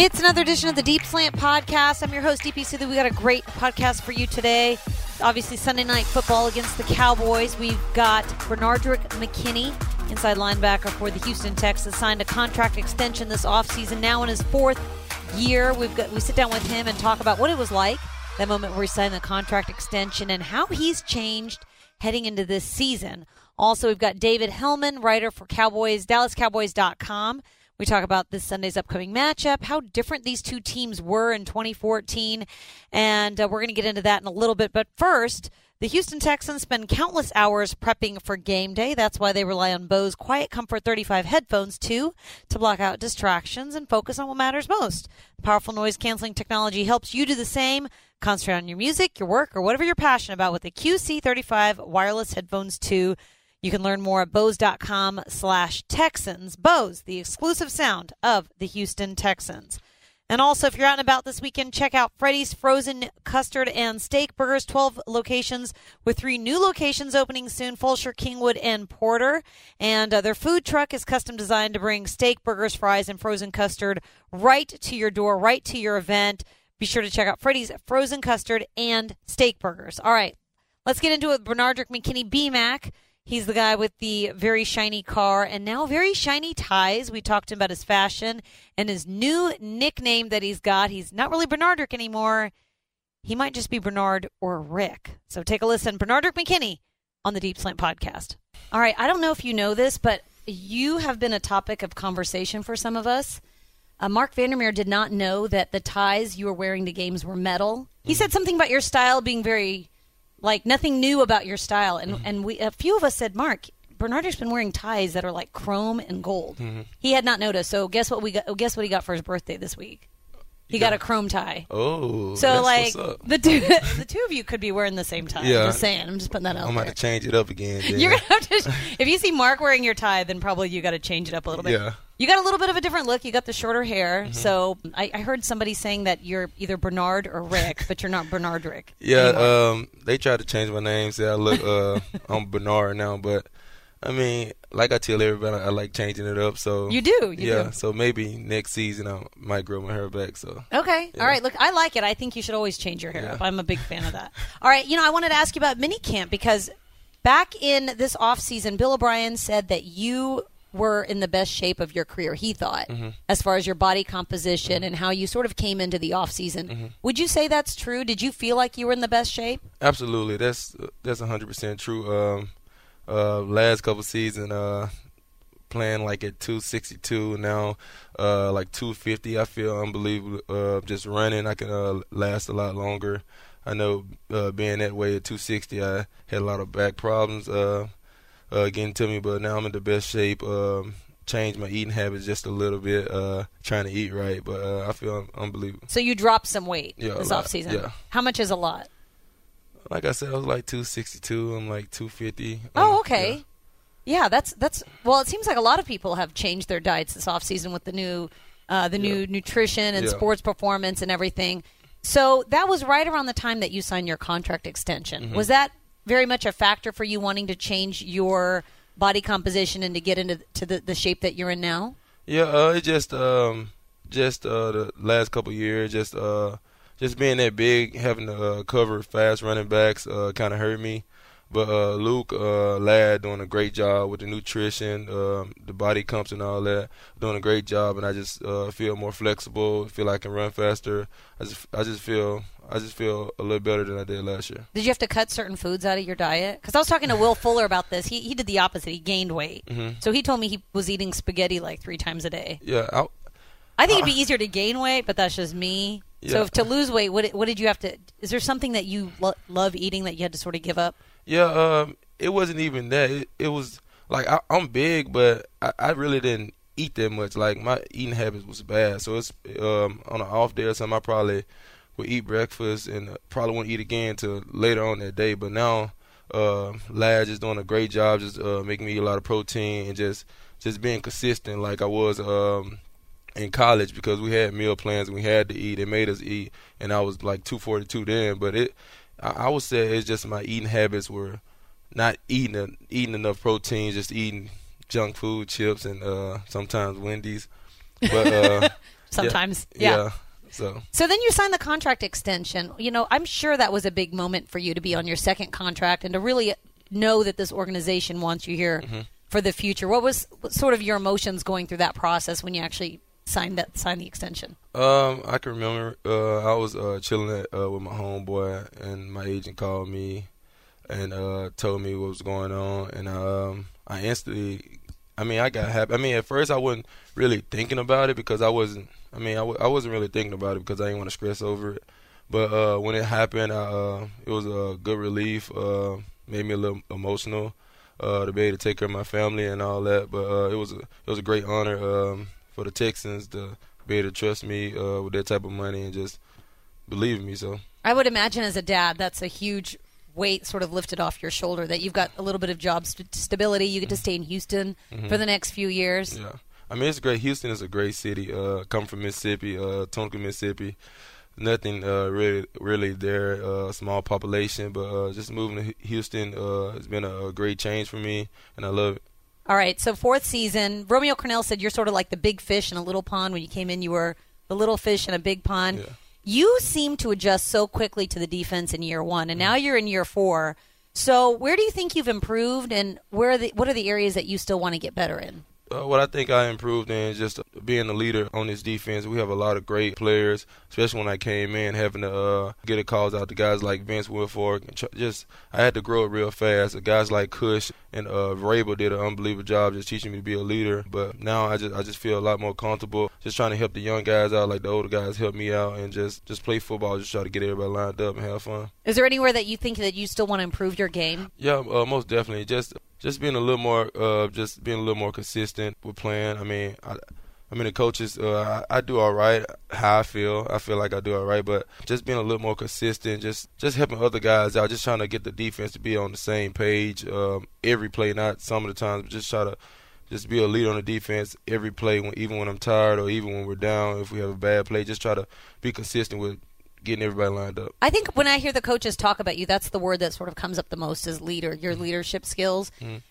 It's another edition of the Deep Slant Podcast. I'm your host, Deepi Sidhu. We got a great podcast for you today. Obviously, Sunday night football against the Cowboys. We've got Benardrick McKinney, inside linebacker for the Houston Texans, signed a contract extension this offseason. Now in his fourth year, we've got we sit down with him and talk about what it was like that moment where he signed the contract extension and how he's changed heading into this season. Also, we've got David Helman, writer for Cowboys, DallasCowboys.com. We talk about this Sunday's upcoming matchup, how different these two teams were in 2014, and uh, we're going to get into that in a little bit. But first, the Houston Texans spend countless hours prepping for game day. That's why they rely on Bose Quiet Comfort 35 headphones, too, to block out distractions and focus on what matters most. Powerful noise canceling technology helps you do the same. Concentrate on your music, your work, or whatever you're passionate about with the QC35 wireless headphones, too. You can learn more at Bose.com slash Texans. Bose, the exclusive sound of the Houston Texans. And also, if you're out and about this weekend, check out Freddy's Frozen Custard and Steak Burgers, 12 locations with three new locations opening soon Fulshear, Kingwood, and Porter. And uh, their food truck is custom designed to bring steak, burgers, fries, and frozen custard right to your door, right to your event. Be sure to check out Freddy's Frozen Custard and Steak Burgers. All right, let's get into it. Benardrick McKinney BMAC. He's the guy with the very shiny car and now very shiny ties. We talked to him about his fashion and his new nickname that he's got. He's not really Benardrick anymore. He might just be Bernard or Rick. So take a listen. Benardrick McKinney on the Deep Slant podcast. All right, I don't know if you know this, but you have been a topic of conversation for some of us. Uh, Marc Vandermeer did not know that the ties you were wearing to games were metal. He said something about your style being very like nothing new about your style. And Mm-hmm. and we a few of us said, Marc, Bernardo's been wearing ties that are like chrome and gold. Mm-hmm. He had not noticed. So guess what we got? Guess what he got for his birthday this week? He got a chrome tie. Oh, So like the two the two of you could be wearing the same tie. Yeah. I'm just saying. I'm just putting that out I'm there. gonna change it up again. then. You're gonna have to. If you see Marc wearing your tie, then probably you got to change it up a little bit. Yeah. Mm-hmm. You got a little bit of a different look. You got the shorter hair. So I, I heard somebody saying that you're either Bernard or Rick, but you're not Bernard Rick. yeah. Um, they tried to change my name. Say I look. Uh, I'm Bernard now, but I mean, like I tell everybody, I like changing it up. So you do. You yeah. do. So maybe next season I might grow my hair back. So Okay. Yeah. All right. Look, I like it. I think you should always change your hair Yeah. up. I'm a big fan of that. All right. You know, I wanted to ask you about mini camp because back in this off season, Bill O'Brien said that you were in the best shape of your career. He thought, Mm-hmm. as far as your body composition and how you sort of came into the off season. Mm-hmm. Would you say that's true? Did you feel like you were in the best shape? absolutely, that's that's 100 percent true. Um, uh, last couple season, uh, playing like at 262 now, uh, like 250. I feel unbelievable. Uh, just running, I can uh, last a lot longer. I know uh, being that way at 260, I had a lot of back problems uh, getting to me, but now I'm in the best shape. Um, changed my eating habits just a little bit, uh, trying to eat right, but uh, I feel unbelievable. So you dropped some weight Yeah, this off season. Yeah. How much is a lot? Like I said, I was like 262. I'm like 250. Oh, Um, okay. Yeah. that's that's well. It seems like a lot of people have changed their diets this off season with the new uh, the new nutrition and Yeah. sports performance and everything. So that was right around the time that you signed your contract extension. Mm-hmm. Was that very much a factor for you wanting to change your body composition and to get into to the, the shape that you're in now? Yeah, uh, it just um, just uh, the last couple years, just uh, just being that big, having to uh, cover fast running backs, uh, kind of hurt me. But uh, Luke uh, Ladd doing a great job with the nutrition, um, the body comps and all that, doing a great job, and I just uh, feel more flexible, feel like I can run faster. I just I just feel I just feel a little better than I did last year. Did you have to cut certain foods out of your diet? Because I was talking to Will Fuller about this. He he did the opposite. He gained weight. Mm-hmm. So he told me he was eating spaghetti like three times a day. Yeah, I, I think it'd be easier to gain weight, but that's just me. So if to lose weight, what what did you have to? Is there something that you lo- love eating that you had to sort of give up? Yeah, um, it wasn't even that. It, it was like I, I'm big, but I, I really didn't eat that much. Like my eating habits was bad. So it's um, on an off day or something. I probably would eat breakfast and uh, probably won't eat again till later on that day. But now, uh, Lad is doing a great job, just uh, making me eat a lot of protein and just just being consistent, like I was um, in college because we had meal plans and we had to eat. They made us eat, and I was like 242 then. But it, I, I would say it's just my eating habits were not eating eating enough protein, just eating junk food, chips, and uh, sometimes Wendy's. But uh, sometimes. Yeah. yeah. yeah. So So then you signed the contract extension. You know, I'm sure that was a big moment for you to be on your second contract and to really know that this organization wants you here Mm-hmm. for the future. What was sort of your emotions going through that process when you actually signed that signed the extension? Um, I can remember uh, I was uh, chilling at, uh, with my homeboy, and my agent called me and uh, told me what was going on, and um, I instantly, I mean, I got happy. I mean, at first I wasn't really thinking about it because I wasn't. I mean, I w- I wasn't really thinking about it because I didn't want to stress over it. But uh, when it happened, I, uh, it was a good relief. Made me a little emotional to be able to take care of my family and all that. But it was a it was a great honor um, for the Texans to be able to trust me uh, with that type of money and just believe me. So I would imagine as a dad, that's a huge weight sort of lifted off your shoulder that you've got a little bit of job st- stability. You get to stay in Houston for the next few years. Mm-hmm. yeah, I mean it's great. Houston is a great city. Uh, come from Mississippi, uh, Tunica, Mississippi. Nothing uh, really really there. Uh, small population, but uh, just moving to Houston uh, has been a, a great change for me, and I love it. All right, so fourth season, Romeo Crennel said you're sort of like the big fish in a little pond. When you came in, you were the little fish in a big pond. Yeah. You seem to adjust so quickly to the defense in year one, and mm. now you're in year four. So where do you think you've improved, and where are the, what are the areas that you still want to get better in? Uh, what I think I improved in is just being a leader on this defense. We have a lot of great players, especially when I came in, having to uh, get a calls out to guys like Vince Wilfork. And tr- just I had to grow it real fast. The guys like Cush and uh, Vrabel did an unbelievable job just teaching me to be a leader. But now I just I just feel a lot more comfortable just trying to help the young guys out, like the older guys help me out, and just just play football, just try to get everybody lined up and have fun. Is there anywhere that you think that you still want to improve your game? Yeah, uh, most definitely. Just just being a little more, uh, just being a little more consistent with playing. I mean, I, I mean the coaches, uh, I, I do all right. How I feel, I feel like I do all right. But just being a little more consistent, just just helping other guys out, just trying to get the defense to be on the same page um, every play, not some of the times, but just try to just be a lead on the defense every play, when, even when I'm tired or even when we're down. If we have a bad play, just try to be consistent with getting everybody lined up. I think when I hear the coaches talk about you, that's the word that sort of comes up the most is leader, your leadership skills.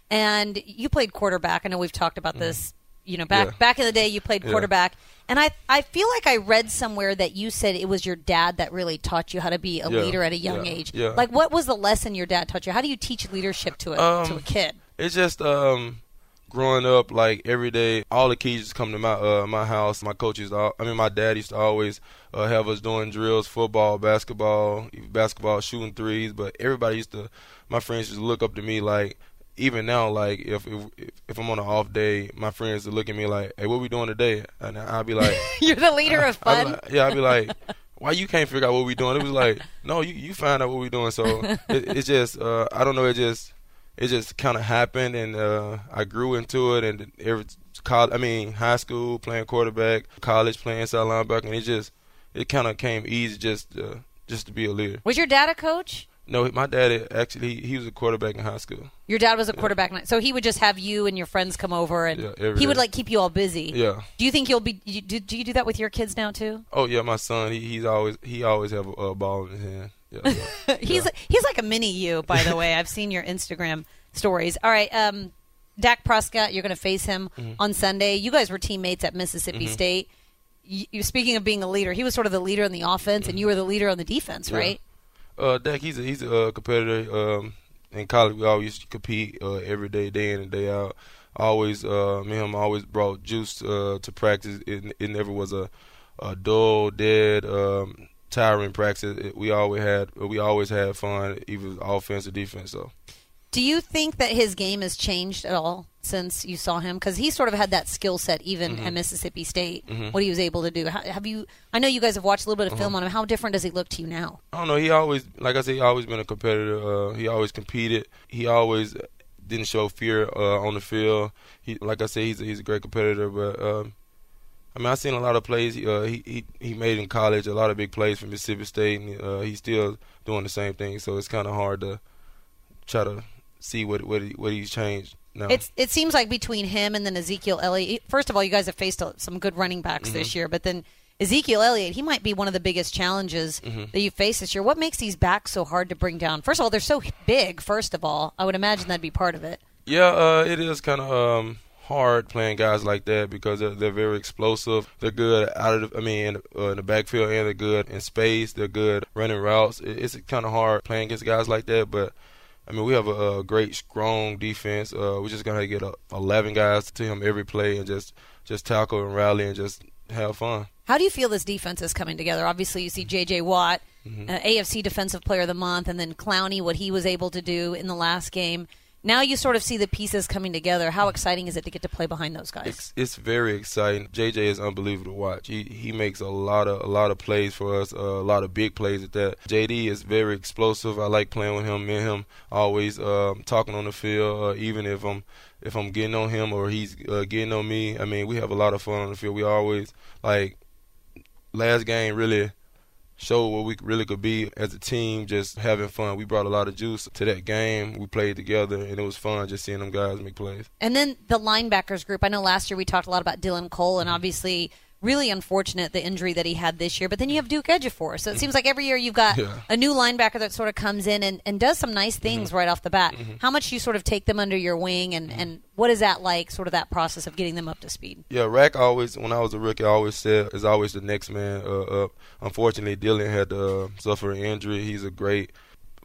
And you played quarterback. I know we've talked about this. You know, back Yeah. back in the day, you played Yeah. quarterback, and I I feel like I read somewhere that you said it was your dad that really taught you how to be a Yeah. leader at a young Yeah. age. Yeah. Like, what was the lesson your dad taught you? How do you teach leadership to a to a Um, kid? It's just um growing up like every day all the kids just come to my uh my house my coaches all, i mean my dad used to always uh, have us doing drills football basketball basketball shooting threes but everybody used to my friends used to look up to me like even now like if if, if i'm on an off day my friends would look at me like hey what we doing today and i'll be like You're the leader of I'd fun. like- yeah, I'd be like, why you can't figure out what we doing? It was like, no, you you find out what we doing. So it, it's just, uh, I don't know, it just it just kind of happened, and uh, I grew into it, and every college, I mean, high school playing quarterback, college playing side linebacker, and it just it kind of came easy just uh, just to be a leader. was your dad a coach? No, my dad actually he, he was a quarterback in high school. Your dad was a quarterback, so he would just have you and your friends come over, and Yeah, he would like keep you all busy. Yeah. Do you think you'll be? You, do, do you do that with your kids now too? Oh yeah, my son he he's always he always have a, a ball in his hand. Yeah. he's yeah. he's like a mini you, by the way. I've seen your Instagram stories. All right, um, Dak Prescott, you're going to face him Mm-hmm. on Sunday. You guys were teammates at Mississippi State. You, you speaking of being a leader, he was sort of the leader in the offense, and you were the leader on the defense, Mm-hmm. Right? Uh, Dak, he's a, he's a uh, competitor. Um, in college, we always used to compete uh, every day, day in and day out. Always, uh, me and him always brought juice uh, to practice. It, it never was a, a dull, dead, um, tiring practice. We always had we always had fun, even offense or defense. So Do you think that his game has changed at all since you saw him? Because he sort of had that skill set even Mm-hmm. at Mississippi State. What he was able to do. How, have you? I know you guys have watched a little bit of film Uh-huh. on him. How different does he look to you now? I don't know. He always, like I said, he always been a competitor. Uh, he always competed. He always didn't show fear uh, on the field. He, like I said, he's a, he's a great competitor. But um, I mean, I've seen a lot of plays. He, uh, he he he made in college a lot of big plays for Mississippi State, and uh, he's still doing the same thing. So it's kind of hard to try to see what what he, what he's changed now. It's it seems like between him and then Ezekiel Elliott. First of all, you guys have faced some good running backs Mm-hmm. this year, but then Ezekiel Elliott, he might be one of the biggest challenges Mm-hmm. that you face this year. What makes these backs so hard to bring down? First of all, they're so big. First of all, I would imagine that'd be part of it. Yeah, uh, it is kind of um, hard playing guys like that because they're, they're very explosive. They're good out of the, I mean, in, uh, in the backfield and they're good in space. They're good running routes. It, it's kind of hard playing against guys like that, but I mean, we have a, a great, strong defense. Uh, we're just gonna get a, 11 guys to him every play and just just tackle and rally and just have fun. How do you feel this defense is coming together? Obviously, you see J.J. Watt, mm-hmm. uh, AFC Defensive Player of the Month, and then Clowney, what he was able to do in the last game now you sort of see the pieces coming together. How exciting is it to get to play behind those guys? It's, it's very exciting. JJ is unbelievable to watch. He he makes a lot of a lot of plays for us, uh, a lot of big plays at that. JD is very explosive. I like playing with him. Me and him always um, talking on the field, uh, even if I'm if I'm getting on him or he's uh, getting on me. I mean, we have a lot of fun on the field. We always like last game really showed what we really could be as a team, just having fun. We brought a lot of juice to that game. We played together, and it was fun just seeing them guys make plays. And then the linebackers group. I know last year we talked a lot about Dylan Cole, and obviously really unfortunate the injury that he had this year. But then you have Duke Ejiofor. So it seems like every year you've got yeah. a new linebacker that sort of comes in and, and does some nice things mm-hmm. right off the bat. Mm-hmm. How much do you sort of take them under your wing and, mm-hmm. and what is that like, sort of that process of getting them up to speed? Yeah, Rack always, when I was a rookie, I always said is always the next man uh, up. Unfortunately, Dylan had to uh, suffer an injury. He's a great,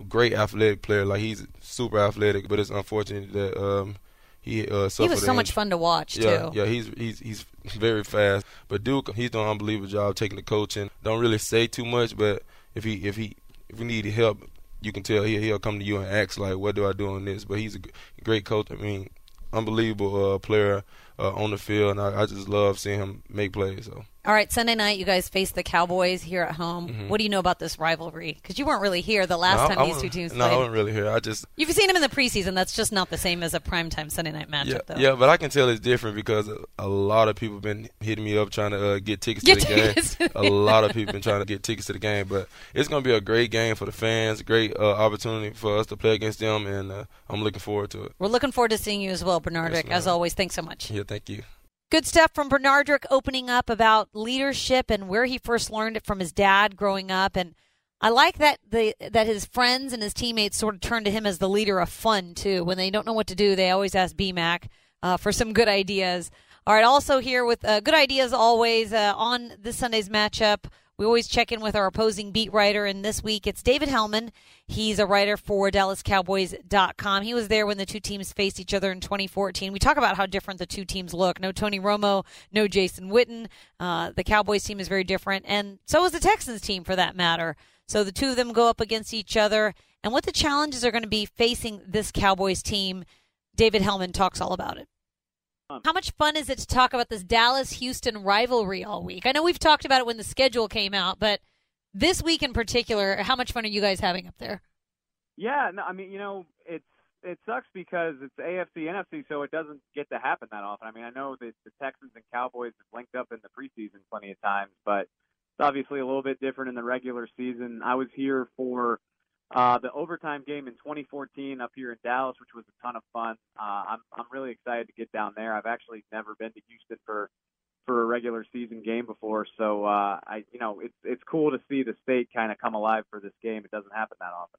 great athletic player. Like he's super athletic, but it's unfortunate that um, he uh, he was so much fun to watch yeah, too. Yeah, he's he's he's very fast. But Duke, he's doing an unbelievable job taking the coaching. Don't really say too much, but if he if he if we need help, you can tell he he'll come to you and ask like, "What do I do on this?" But he's a great coach. I mean, unbelievable uh, player uh, on the field, and I, I just love seeing him make plays. So. All right, Sunday night you guys face the Cowboys here at home. Mm-hmm. What do you know about this rivalry? Because you weren't really here the last no, time these two teams no, played. No, I wasn't really here. I just you've seen them in the preseason. That's just not the same as a primetime Sunday night matchup, yeah, though. Yeah, but I can tell it's different because a lot of people have been hitting me up trying to uh, get tickets get to the tickets game. a lot of people been trying to get tickets to the game, but it's going to be a great game for the fans. Great uh, opportunity for us to play against them, and uh, I'm looking forward to it. We're looking forward to seeing you as well, Bernard. Yes, as always, thanks so much. Yeah, thank you. Good stuff from Benardrick opening up about leadership and where he first learned it from his dad growing up. And I like that the that his friends and his teammates sort of turn to him as the leader of fun too. When they don't know what to do, they always ask BMAC uh, for some good ideas. All right, also here with uh, good ideas always uh, on this Sunday's matchup. We always check in with our opposing beat writer, and this week it's David Helman. He's a writer for DallasCowboys.com. He was there when the two teams faced each other in 2014. We talk about how different the two teams look. No Tony Romo, no Jason Witten. Uh, the Cowboys team is very different, and so is the Texans team for that matter. So the two of them go up against each other, and what the challenges are going to be facing this Cowboys team. David Helman talks all about it. How much fun is it to talk about this Dallas Houston rivalry all week? I know we've talked about it when the schedule came out, but this week in particular, how much fun are you guys having up there? Yeah, no, I mean, you know, it's it sucks because it's AFC NFC, so it doesn't get to happen that often. I mean, I know that the Texans and Cowboys have linked up in the preseason plenty of times, but it's obviously a little bit different in the regular season. I was here for uh, the overtime game in 2014 up here in Dallas, which was a ton of fun. Uh, I'm I'm really excited to get down there. I've actually never been to Houston for for a regular season game before, so uh, I you know it's it's cool to see the state kind of come alive for this game. It doesn't happen that often.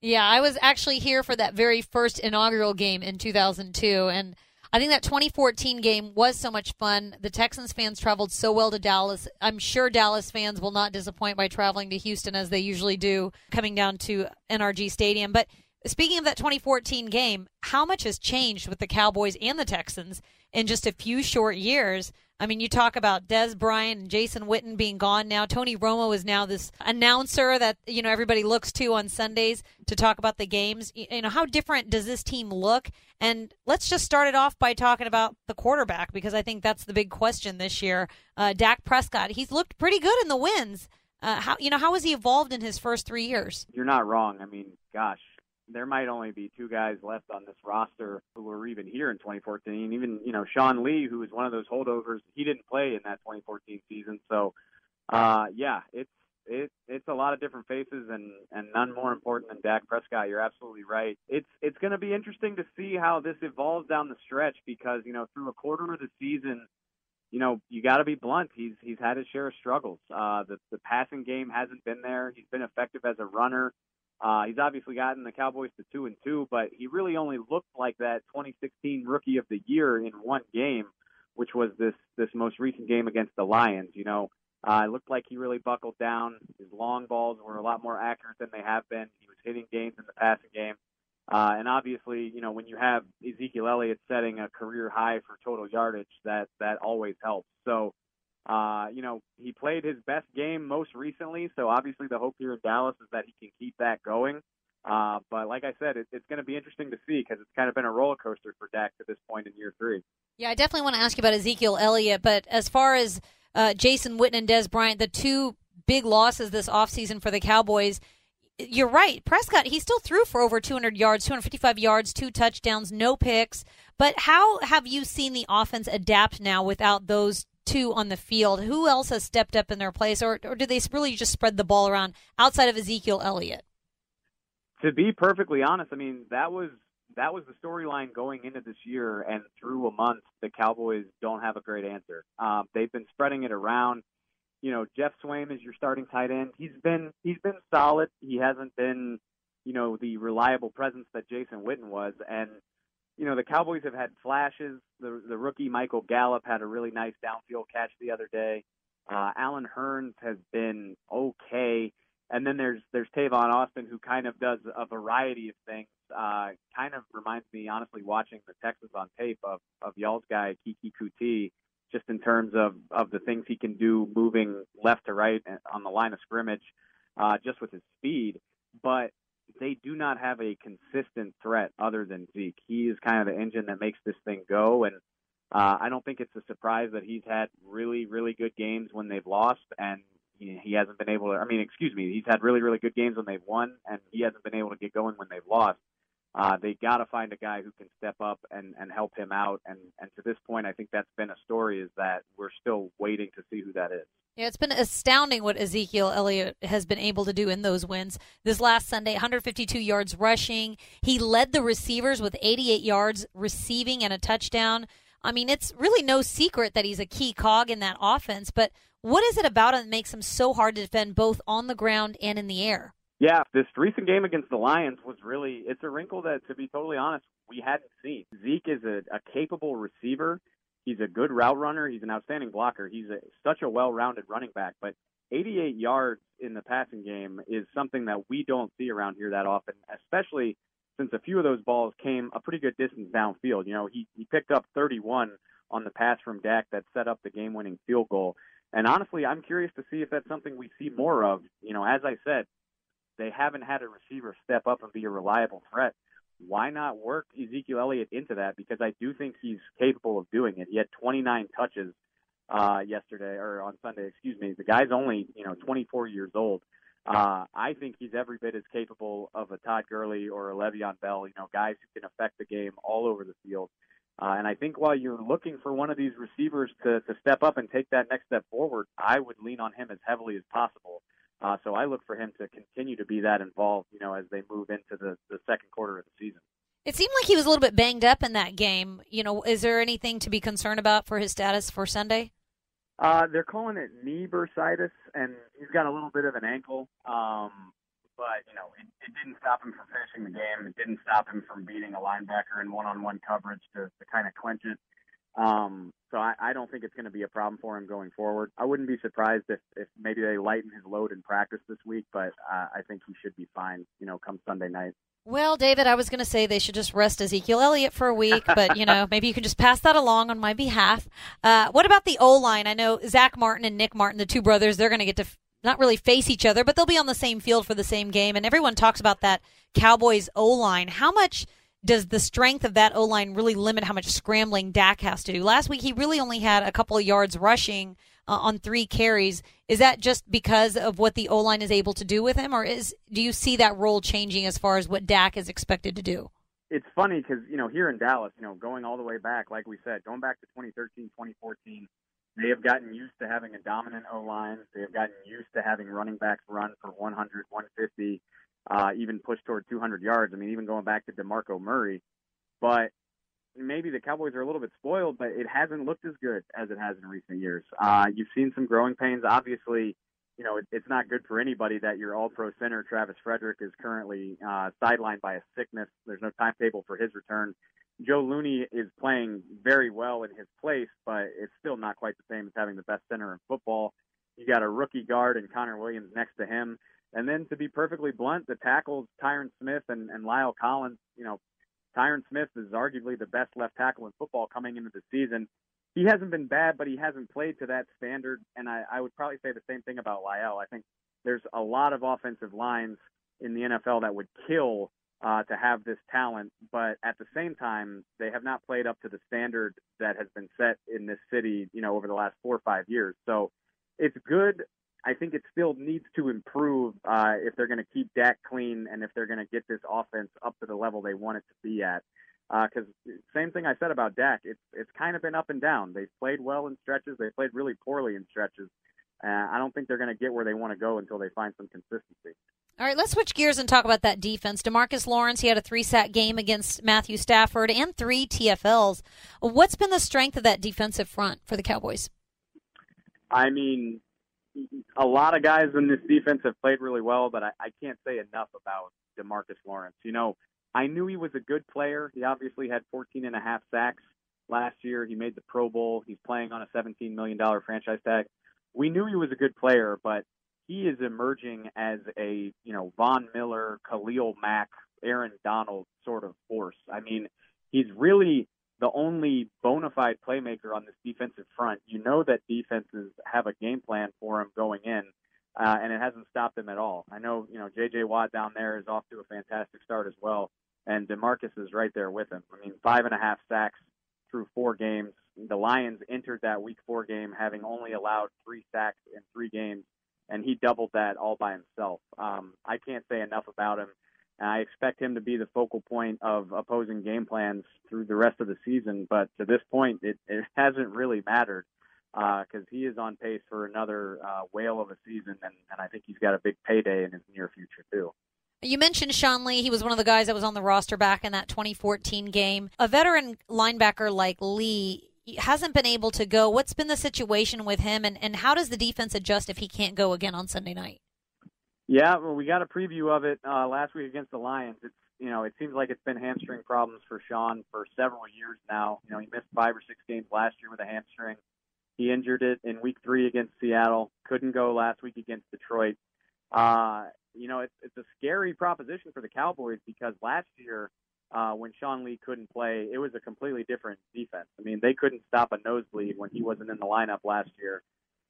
Yeah, I was actually here for that very first inaugural game in 2002, and I think that 2014 game was so much fun. The Texans fans traveled so well to Dallas. I'm sure Dallas fans will not disappoint by traveling to Houston as they usually do, coming down to NRG Stadium. But speaking of that 2014 game, how much has changed with the Cowboys and the Texans in just a few short years? I mean, you talk about Dez Bryant and Jason Witten being gone now. Tony Romo is now this announcer that you know everybody looks to on Sundays to talk about the games. You know, how different does this team look? And let's just start it off by talking about the quarterback because I think that's the big question this year. Uh, Dak Prescott, he's looked pretty good in the wins. Uh, how you know how has he evolved in his first three years? You're not wrong. I mean, gosh, there might only be two guys left on this roster who were even here in 2014. Even you know Sean Lee, who was one of those holdovers, he didn't play in that 2014 season. So, uh, yeah, it's it it's a lot of different faces and and none more important than Dak Prescott. You're absolutely right. It's it's going to be interesting to see how this evolves down the stretch because you know through a quarter of the season. You know, you got to be blunt. He's he's had his share of struggles. Uh, the the passing game hasn't been there. He's been effective as a runner Uh, he's obviously gotten the Cowboys to two and two, but he really only looked like that 2016 Rookie of the Year in one game, which was this this most recent game against the Lions. You know, uh, it looked like he really buckled down. His long balls were a lot more accurate than they have been. He was hitting games in the passing game. Uh, and obviously, you know, when you have Ezekiel Elliott setting a career high for total yardage, that that always helps. So, uh, you know, he played his best game most recently. So obviously, the hope here in Dallas is that he can keep that going. Uh, but like I said, it, it's going to be interesting to see because it's kind of been a roller coaster for Dak to this point in year three. Yeah, I definitely want to ask you about Ezekiel Elliott, but as far as uh, Jason Witten and Dez Bryant, the two big losses this offseason for the Cowboys, you're right. Prescott, he still threw for over 200 yards, 255 yards, two touchdowns, no picks. But how have you seen the offense adapt now without those two on the field? Who else has stepped up in their place, or, or do they really just spread the ball around outside of Ezekiel Elliott? To be perfectly honest, I mean that was that was the storyline going into this year, and through a month, the Cowboys don't have a great answer. Um, they've been spreading it around you know, Geoff Swaim is your starting tight end. He's been he's been solid. He hasn't been, you know, the reliable presence that Jason Witten was. And you know, the Cowboys have had flashes. The the rookie Michael Gallup had a really nice downfield catch the other day. Uh, Allen Hurns has been okay. And then there's there's Tavon Austin who kind of does a variety of things. Uh, kind of reminds me, honestly, watching the Texans on tape of of y'all's guy Keke Coutee just in terms of, of the things he can do moving left to right on the line of scrimmage, uh, just with his speed. But they do not have a consistent threat other than Zeke. He is kind of the engine that makes this thing go. And uh, I don't think it's a surprise that he's had really, really good games when they've lost, and he, he hasn't been able to. I mean, excuse me, he's had really, really good games when they've won, and he hasn't been able to get going when they've lost. Uh, they got to find a guy who can step up and, and help him out. And, and to this point, I think that's been a story is that we're still waiting to see who that is. Yeah, it's been astounding what Ezekiel Elliott has been able to do in those wins. This last Sunday, 152 yards rushing. He led the receivers with 88 yards receiving and a touchdown. I mean, it's really no secret that he's a key cog in that offense, but what is it about him that makes him so hard to defend both on the ground and in the air? Yeah, this recent game against the Lions was really it's a wrinkle that to be totally honest, we hadn't seen. Zeke is a, a capable receiver. He's a good route runner. He's an outstanding blocker. He's a, such a well-rounded running back, but 88 yards in the passing game is something that we don't see around here that often, especially since a few of those balls came a pretty good distance downfield. You know, he, he picked up 31 on the pass from Dak that set up the game winning field goal. And honestly, I'm curious to see if that's something we see more of. You know, as I said, they haven't had a receiver step up and be a reliable threat. Why not work Ezekiel Elliott into that? Because I do think he's capable of doing it. He had 29 touches uh, yesterday or on Sunday, excuse me. The guy's only you know 24 years old. Uh, I think he's every bit as capable of a Todd Gurley or a Le'Veon Bell. You know, guys who can affect the game all over the field. Uh, and I think while you're looking for one of these receivers to, to step up and take that next step forward, I would lean on him as heavily as possible. Uh, so I look for him to continue to be that involved, you know, as they move into the, the second quarter of the season. It seemed like he was a little bit banged up in that game. You know, is there anything to be concerned about for his status for Sunday? Uh, they're calling it knee bursitis, and he's got a little bit of an ankle. Um, but you know, it, it didn't stop him from finishing the game. It didn't stop him from beating a linebacker in one-on-one coverage to, to kind of clinch it. Um, so I, I don't think it's going to be a problem for him going forward. I wouldn't be surprised if, if maybe they lighten his load in practice this week, but uh, I think he should be fine, you know, come Sunday night. Well, David, I was going to say they should just rest Ezekiel Elliott for a week, but you know, maybe you can just pass that along on my behalf. Uh, what about the O line? I know Zack Martin and Nick Martin, the two brothers, they're going to get to f- not really face each other, but they'll be on the same field for the same game, and everyone talks about that Cowboys O line. How much? Does the strength of that O line really limit how much scrambling Dak has to do? Last week, he really only had a couple of yards rushing uh, on three carries. Is that just because of what the O line is able to do with him, or is do you see that role changing as far as what Dak is expected to do? It's funny because you know here in Dallas, you know, going all the way back, like we said, going back to 2013, 2014, they have gotten used to having a dominant O line. They have gotten used to having running backs run for 100, 150 uh, even push toward 200 yards. I mean, even going back to DeMarco Murray. But maybe the Cowboys are a little bit spoiled, but it hasn't looked as good as it has in recent years. Uh, you've seen some growing pains. Obviously, you know, it, it's not good for anybody that your All-Pro center Travis Frederick is currently uh, sidelined by a sickness. There's no timetable for his return. Joe Looney is playing very well in his place, but it's still not quite the same as having the best center in football. You got a rookie guard and Connor Williams next to him. And then to be perfectly blunt, the tackles Tyron Smith and, and La'el Collins, you know, Tyron Smith is arguably the best left tackle in football coming into the season. He hasn't been bad, but he hasn't played to that standard. And I, I would probably say the same thing about Lyle. I think there's a lot of offensive lines in the NFL that would kill uh, to have this talent, but at the same time, they have not played up to the standard that has been set in this city, you know, over the last four or five years. So it's good. I think it still needs to improve uh, if they're going to keep Dak clean and if they're going to get this offense up to the level they want it to be at. Because uh, same thing I said about Dak, it's it's kind of been up and down. They've played well in stretches, they played really poorly in stretches. Uh, I don't think they're going to get where they want to go until they find some consistency. All right, let's switch gears and talk about that defense. Demarcus Lawrence, he had a three sack game against Matthew Stafford and three TFLs. What's been the strength of that defensive front for the Cowboys? I mean, a lot of guys in this defense have played really well, but I, I can't say enough about Demarcus Lawrence. You know, I knew he was a good player. He obviously had 14 and a half sacks last year. He made the Pro Bowl. He's playing on a $17 million franchise tag. We knew he was a good player, but he is emerging as a you know Von Miller, Khalil Mack, Aaron Donald sort of force. I mean, he's really the only bona fide playmaker on this defensive front. You know that defenses have a game plan for him going in, uh, and it hasn't stopped him at all. I know you know J.J. Watt down there is off to a fantastic start as well, and Demarcus is right there with him. I mean, five and a half sacks through four games. The Lions entered that Week Four game having only allowed three sacks in three games and he doubled that all by himself. Um, I can't say enough about him. I expect him to be the focal point of opposing game plans through the rest of the season, but to this point, it, it hasn't really mattered because uh, he is on pace for another uh, whale of a season, and, and I think he's got a big payday in his near future, too. You mentioned Sean Lee. He was one of the guys that was on the roster back in that 2014 game. A veteran linebacker like Lee, hasn't been able to go. What's been the situation with him, and, and how does the defense adjust if he can't go again on Sunday night? Yeah, well, we got a preview of it uh, last week against the Lions. It's you know, it seems like it's been hamstring problems for Sean for several years now. You know, he missed five or six games last year with a hamstring. He injured it in Week Three against Seattle. Couldn't go last week against Detroit. Uh, you know, it's it's a scary proposition for the Cowboys because last year uh, when Sean Lee couldn't play, it was a completely different defense. I mean, they couldn't stop a nosebleed when he wasn't in the lineup last year.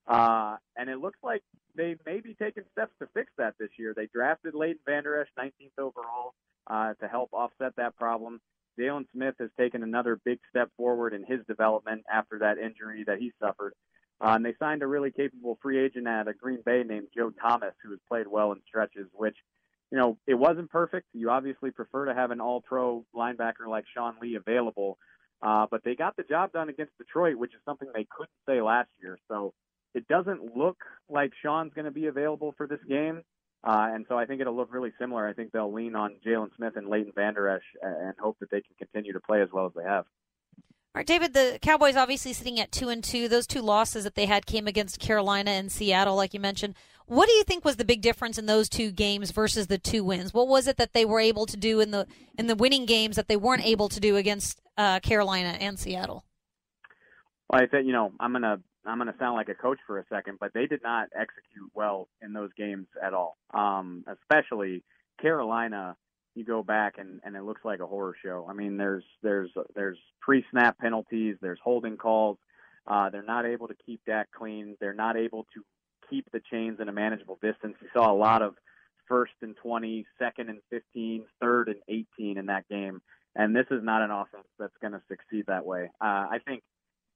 Uh, and it looks like they may be taking steps to fix that this year. They drafted Leighton Vander Esch, 19th overall, uh, to help offset that problem. Jaylon Smith has taken another big step forward in his development after that injury that he suffered. Uh, and they signed a really capable free agent at a Green Bay named Joe Thomas, who has played well in stretches, which – you know, it wasn't perfect. You obviously prefer to have an all pro linebacker like Sean Lee available. Uh, but they got the job done against Detroit, which is something they couldn't say last year. So it doesn't look like Sean's going to be available for this game. Uh, and so I think it'll look really similar. I think they'll lean on Jaylon Smith and Leighton Vander Esch and hope that they can continue to play as well as they have. All right, David. The Cowboys obviously sitting at two and two. Those two losses that they had came against Carolina and Seattle, like you mentioned. What do you think was the big difference in those two games versus the two wins? What was it that they were able to do in the in the winning games that they weren't able to do against uh, Carolina and Seattle? Well, I said, you know, I'm gonna I'm gonna sound like a coach for a second, but they did not execute well in those games at all. Um, especially Carolina you go back and, and it looks like a horror show. I mean, there's there's there's pre-snap penalties, there's holding calls. Uh, they're not able to keep Dak clean. They're not able to keep the chains in a manageable distance. You saw a lot of first and 20, second and 15, third and 18 in that game. And this is not an offense that's going to succeed that way. Uh, I think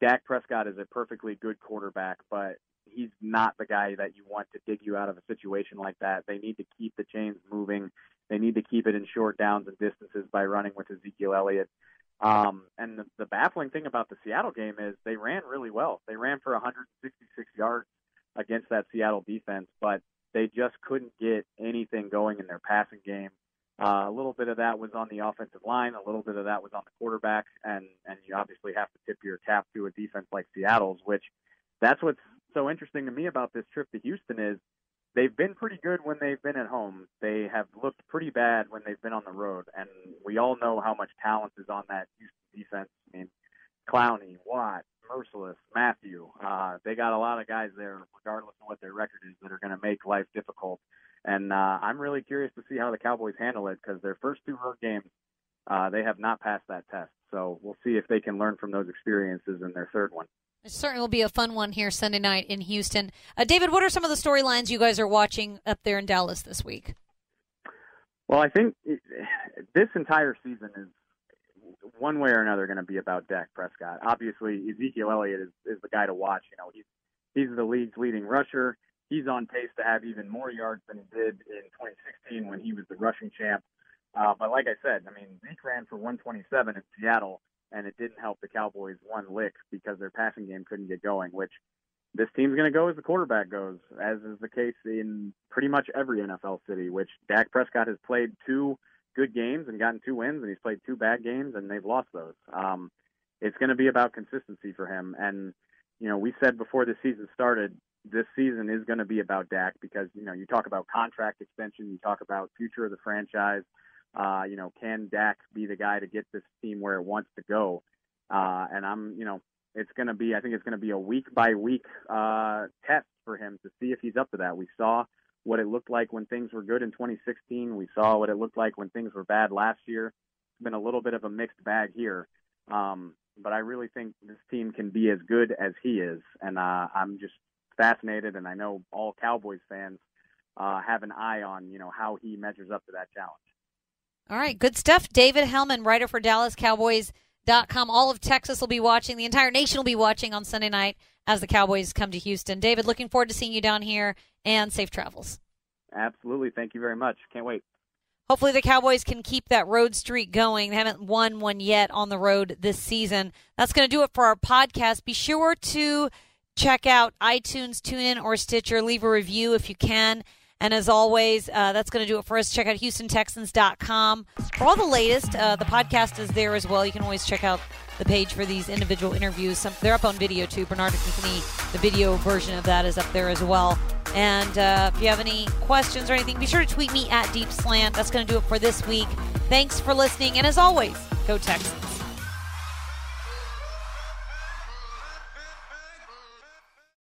Dak Prescott is a perfectly good quarterback, but he's not the guy that you want to dig you out of a situation like that. They need to keep the chains moving. They need to keep it in short downs and distances by running with Ezekiel Elliott. Um, and the, the baffling thing about the Seattle game is they ran really well. They ran for 166 yards against that Seattle defense, but they just couldn't get anything going in their passing game. Uh, a little bit of that was on the offensive line, a little bit of that was on the quarterback, and and you obviously have to tip your cap to a defense like Seattle's, which that's what's so interesting to me about this trip to Houston is they've been pretty good when they've been at home. They have looked pretty bad when they've been on the road, and we all know how much talent is on that Houston defense. I mean, Clowney, Watt, Mercilus, Mathieu, Uh, they got a lot of guys there, regardless of what their record is, that are going to make life difficult. And uh, I'm really curious to see how the Cowboys handle it because their first two road games, uh, they have not passed that test. So we'll see if they can learn from those experiences in their third one. It certainly will be a fun one here Sunday night in Houston. Uh, David, what are some of the storylines you guys are watching up there in Dallas this week? Well, I think it, this entire season is one way or another going to be about Dak Prescott. Obviously, Ezekiel Elliott is, is the guy to watch. You know, he's he's the league's leading rusher. He's on pace to have even more yards than he did in 2016 when he was the rushing champ. Uh, but like I said, I mean, Zeke ran for 127 in Seattle and it didn't help the Cowboys one lick because their passing game couldn't get going, which this team's going to go as the quarterback goes, as is the case in pretty much every NFL city, which Dak Prescott has played two good games and gotten two wins, and he's played two bad games and they've lost those. Um, it's going to be about consistency for him. And, you know, we said before the season started, this season is going to be about Dak because, you know, you talk about contract extension, you talk about future of the franchise. Uh, you know, can Dak be the guy to get this team where it wants to go? Uh, and I'm, you know, it's going to be, I think it's going to be a week by week uh, test for him to see if he's up to that. We saw what it looked like when things were good in 2016. We saw what it looked like when things were bad last year. It's been a little bit of a mixed bag here. Um, but I really think this team can be as good as he is. And uh, I'm just fascinated, and I know all Cowboys fans uh, have an eye on, you know, how he measures up to that challenge. All right, good stuff. David Helman, writer for DallasCowboys.com. All of Texas will be watching. The entire nation will be watching on Sunday night as the Cowboys come to Houston. David, looking forward to seeing you down here and safe travels. Absolutely. Thank you very much. Can't wait. Hopefully, the Cowboys can keep that road streak going. They haven't won one yet on the road this season. That's going to do it for our podcast. Be sure to check out iTunes, TuneIn, or Stitcher. Leave a review if you can. And as always, uh, that's going to do it for us. Check out HoustonTexans.com for all the latest. Uh, the podcast is there as well. You can always check out the page for these individual interviews. Some, they're up on video too. Bernard McKinney, the video version of that is up there as well. And uh, if you have any questions or anything, be sure to tweet me at Deep Slant. That's going to do it for this week. Thanks for listening. And as always, go Texans.